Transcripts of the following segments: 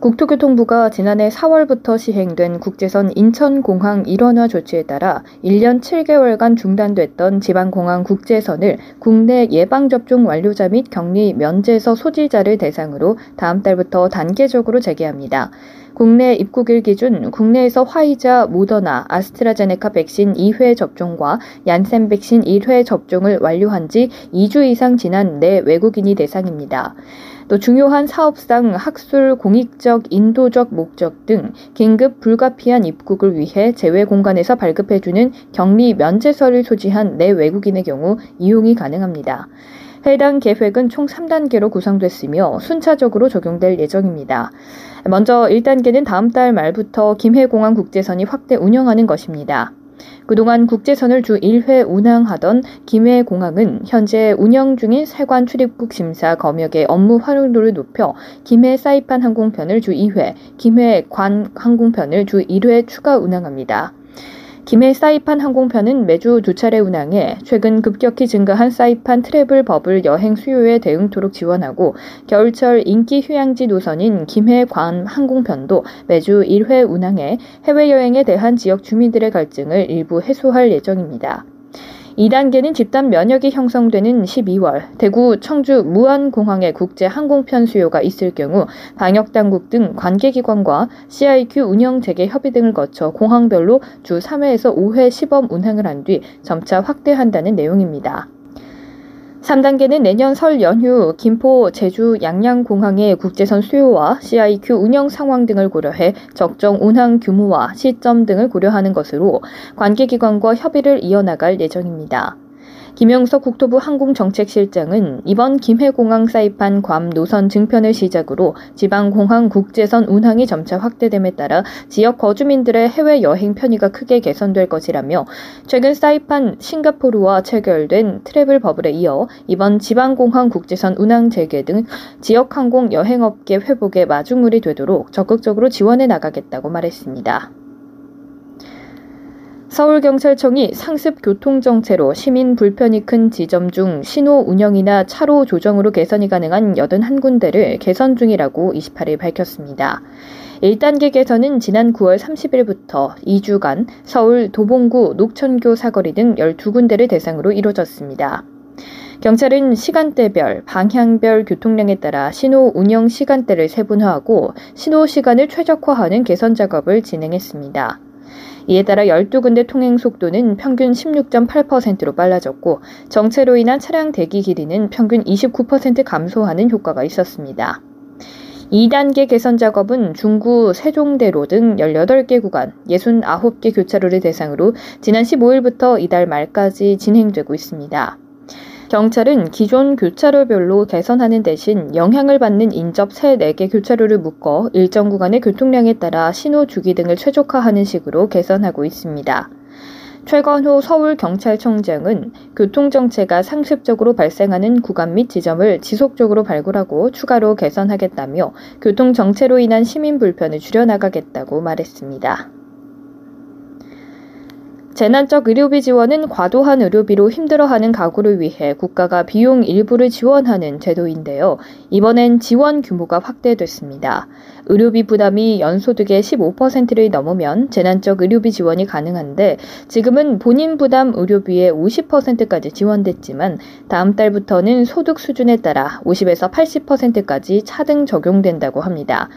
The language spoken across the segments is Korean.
국토교통부가 지난해 4월부터 시행된 국제선 인천공항 일원화 조치에 따라 1년 7개월간 중단됐던 지방공항 국제선을 국내 예방접종 완료자 및 격리 면제서 소지자를 대상으로 다음 달부터 단계적으로 재개합니다. 국내 입국일 기준 국내에서 화이자, 모더나, 아스트라제네카 백신 2회 접종과 얀센 백신 1회 접종을 완료한 지 2주 이상 지난 내 외국인이 대상입니다. 또 중요한 사업상 학술, 공익적, 인도적 목적 등 긴급 불가피한 입국을 위해 제외 공간에서 발급해주는 격리 면제서를 소지한 내 외국인의 경우 이용이 가능합니다. 해당 계획은 총 3단계로 구성됐으며 순차적으로 적용될 예정입니다. 먼저 1단계는 다음 달 말부터 김해공항 국제선이 확대 운영하는 것입니다. 그동안 국제선을 주 1회 운항하던 김해공항은 현재 운영 중인 세관 출입국 심사 검역의 업무 활용도를 높여 김해 사이판 항공편을 주 2회, 김해 괌 항공편을 주 1회 추가 운항합니다. 김해 사이판 항공편은 매주 두 차례 운항해 최근 급격히 증가한 사이판 travel bubble 여행 수요에 대응토록 지원하고 겨울철 인기 휴양지 노선인 김해 괌 항공편도 매주 1회 운항해 해외여행에 대한 지역 주민들의 갈증을 일부 해소할 예정입니다. 2단계는 집단 면역이 형성되는 12월 대구 청주 무안공항의 국제 항공편 수요가 있을 경우 방역당국 등 관계기관과 CIQ 운영 재개 협의 등을 거쳐 공항별로 주 3회에서 5회 시범 운항을 한 뒤 점차 확대한다는 내용입니다. 3단계는 내년 설 연휴 김포, 제주, 양양공항의 국제선 수요와 CIQ 운영 상황 등을 고려해 적정 운항 규모와 시점 등을 고려하는 것으로 관계기관과 협의를 이어나갈 예정입니다. 김영석 국토부 항공정책실장은 이번 김해공항 사이판 괌 노선 증편을 시작으로 지방공항 국제선 운항이 점차 확대됨에 따라 지역 거주민들의 해외 여행 편의가 크게 개선될 것이라며 최근 사이판 싱가포르와 체결된 트래블 버블에 이어 이번 지방공항 국제선 운항 재개 등 지역 항공 여행업계 회복에 마중물이 되도록 적극적으로 지원해 나가겠다고 말했습니다. 서울경찰청이 상습 교통정체로 시민 불편이 큰 지점 중 신호 운영이나 차로 조정으로 개선이 가능한 81군데를 개선 중이라고 28일 밝혔습니다. 1단계 개선은 지난 9월 30일부터 2주간 서울 도봉구 녹천교 사거리 등 12군데를 대상으로 이루어졌습니다. 경찰은 시간대별, 방향별 교통량에 따라 신호 운영 시간대를 세분화하고 신호 시간을 최적화하는 개선 작업을 진행했습니다. 이에 따라 12군데 통행 속도는 평균 16.8%로 빨라졌고 정체로 인한 차량 대기 길이는 평균 29% 감소하는 효과가 있었습니다. 2단계 개선 작업은 중구 세종대로 등 18개 구간 69개 교차로를 대상으로 지난 15일부터 이달 말까지 진행되고 있습니다. 경찰은 기존 교차로별로 개선하는 대신 영향을 받는 인접 3, 4개 교차로를 묶어 일정 구간의 교통량에 따라 신호 주기 등을 최적화하는 식으로 개선하고 있습니다. 최건호 서울경찰청장은 교통정체가 상습적으로 발생하는 구간 및 지점을 지속적으로 발굴하고 추가로 개선하겠다며 교통정체로 인한 시민 불편을 줄여나가겠다고 말했습니다. 재난적 의료비 지원은 과도한 의료비로 힘들어하는 가구를 위해 국가가 비용 일부를 지원하는 제도인데요. 이번엔 지원 규모가 확대됐습니다. 의료비 부담이 연소득의 15%를 넘으면 재난적 의료비 지원이 가능한데 지금은 본인 부담 의료비의 50%까지 지원됐지만 다음 달부터는 소득 수준에 따라 50에서 80%까지 차등 적용된다고 합니다.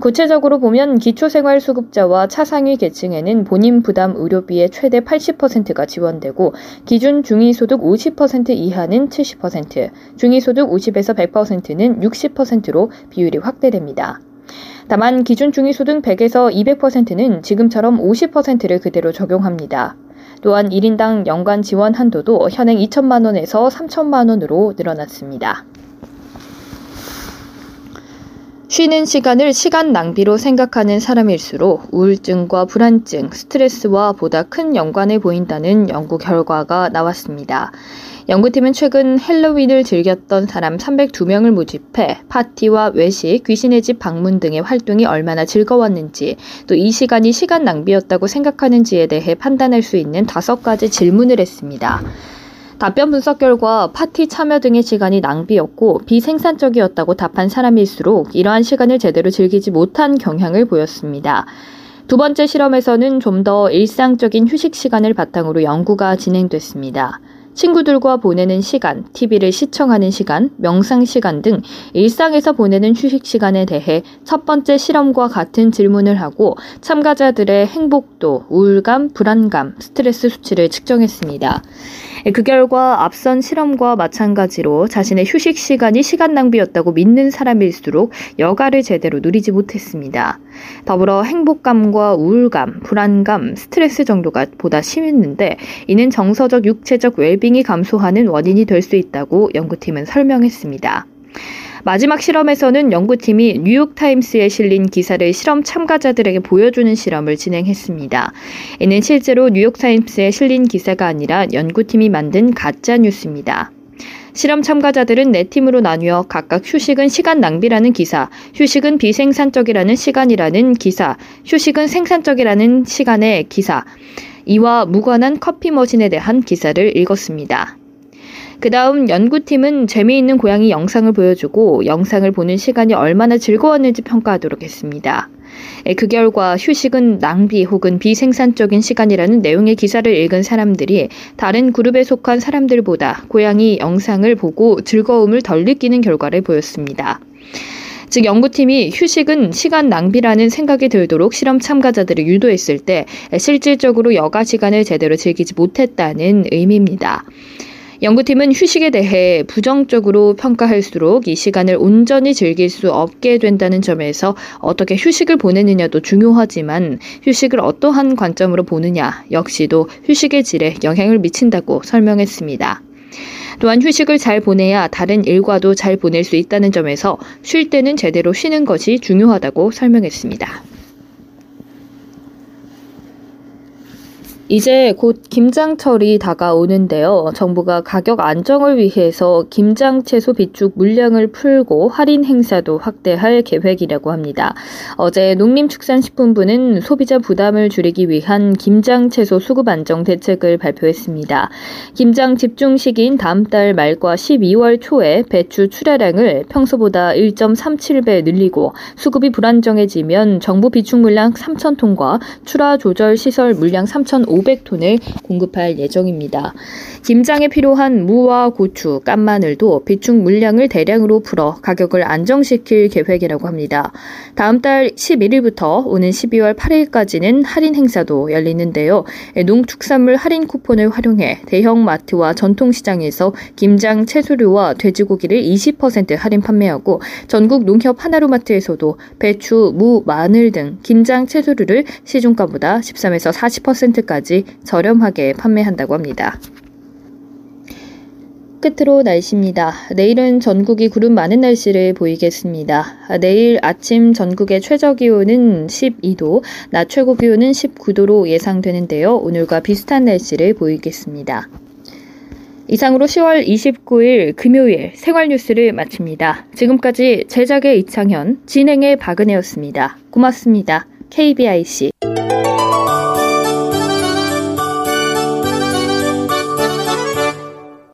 구체적으로 보면 기초생활수급자와 차상위 계층에는 본인 부담 의료비의 최대 80%가 지원되고 기준 중위소득 50% 이하는 70%, 중위소득 50에서 100%는 60%로 비율이 확대됩니다. 다만 기준 중위소득 100에서 200%는 지금처럼 50%를 그대로 적용합니다. 또한 1인당 연간 지원 한도도 현행 2천만 원에서 3천만 원으로 늘어났습니다. 쉬는 시간을 시간 낭비로 생각하는 사람일수록 우울증과 불안증, 스트레스와 보다 큰 연관을 보인다는 연구 결과가 나왔습니다. 연구팀은 최근 헬로윈을 즐겼던 사람 302명을 모집해 파티와 외식, 귀신의 집 방문 등의 활동이 얼마나 즐거웠는지, 또 이 시간이 시간 낭비였다고 생각하는지에 대해 판단할 수 있는 다섯 가지 질문을 했습니다. 답변 분석 결과 파티 참여 등의 시간이 낭비였고 비생산적이었다고 답한 사람일수록 이러한 시간을 제대로 즐기지 못한 경향을 보였습니다. 두 번째 실험에서는 좀 더 일상적인 휴식 시간을 바탕으로 연구가 진행됐습니다. 친구들과 보내는 시간, TV를 시청하는 시간, 명상 시간 등 일상에서 보내는 휴식 시간에 대해 첫 번째 실험과 같은 질문을 하고 참가자들의 행복도, 우울감, 불안감, 스트레스 수치를 측정했습니다. 그 결과 앞선 실험과 마찬가지로 자신의 휴식 시간이 시간 낭비였다고 믿는 사람일수록 여가를 제대로 누리지 못했습니다. 더불어 행복감과 우울감, 불안감, 스트레스 정도가 보다 심했는데 이는 정서적, 육체적 웰빙이 감소하는 원인이 될 수 있다고 연구팀은 설명했습니다. 마지막 실험에서는 연구팀이 뉴욕타임스에 실린 기사를 실험 참가자들에게 보여주는 실험을 진행했습니다. 이는 실제로 뉴욕타임스에 실린 기사가 아니라 연구팀이 만든 가짜 뉴스입니다. 실험 참가자들은 네 팀으로 나뉘어 각각 휴식은 시간 낭비라는 기사, 휴식은 비생산적이라는 시간이라는 기사, 휴식은 생산적이라는 시간의 기사, 이와 무관한 커피 머신에 대한 기사를 읽었습니다. 그 다음 연구팀은 재미있는 고양이 영상을 보여주고 영상을 보는 시간이 얼마나 즐거웠는지 평가하도록 했습니다. 예, 그 결과 휴식은 낭비 혹은 비생산적인 시간이라는 내용의 기사를 읽은 사람들이 다른 그룹에 속한 사람들보다 고양이 영상을 보고 즐거움을 덜 느끼는 결과를 보였습니다. 즉 연구팀이 휴식은 시간 낭비라는 생각이 들도록 실험 참가자들을 유도했을 때 실질적으로 여가 시간을 제대로 즐기지 못했다는 의미입니다. 연구팀은 휴식에 대해 부정적으로 평가할수록 이 시간을 온전히 즐길 수 없게 된다는 점에서 어떻게 휴식을 보내느냐도 중요하지만 휴식을 어떠한 관점으로 보느냐 역시도 휴식의 질에 영향을 미친다고 설명했습니다. 또한 휴식을 잘 보내야 다른 일과도 잘 보낼 수 있다는 점에서 쉴 때는 제대로 쉬는 것이 중요하다고 설명했습니다. 이제 곧 김장철이 다가오는데요. 정부가 가격 안정을 위해서 김장 채소 비축 물량을 풀고 할인 행사도 확대할 계획이라고 합니다. 어제 농림축산식품부는 소비자 부담을 줄이기 위한 김장 채소 수급 안정 대책을 발표했습니다. 김장 집중 시기인 다음 달 말과 12월 초에 배추 출하량을 평소보다 1.37배 늘리고 수급이 불안정해지면 정부 비축 물량 3,000톤과 출하 조절 시설 물량 3,500 500톤을 공급할 예정입니다. 김장에 필요한 무와 고추, 깐마늘도 비축 물량을 대량으로 풀어 가격을 안정시킬 계획이라고 합니다. 다음 달 11일부터 오는 12월 8일까지는 할인 행사도 열리는데요. 농축산물 할인 쿠폰을 활용해 대형 마트와 전통시장에서 김장 채소류와 돼지고기를 20% 할인 판매하고 전국 농협 하나로마트에서도 배추, 무, 마늘 등 김장 채소류를 시중가보다 13에서 40%까지 까지 저렴하게 판매한다고 합니다. 끝으로 날씨입니다. 내일은 전국이 구름 많은 날씨를 보이겠습니다. 내일 아침 전국의 최저 기온은 12도, 낮 최고 기온은 19도로 예상되는데요. 오늘과 비슷한 날씨를 보이겠습니다. 이상으로 10월 29일 금요일 생활 뉴스를 마칩니다. 지금까지 제작의 이창현, 진행의 박은혜였습니다. 고맙습니다. KBIC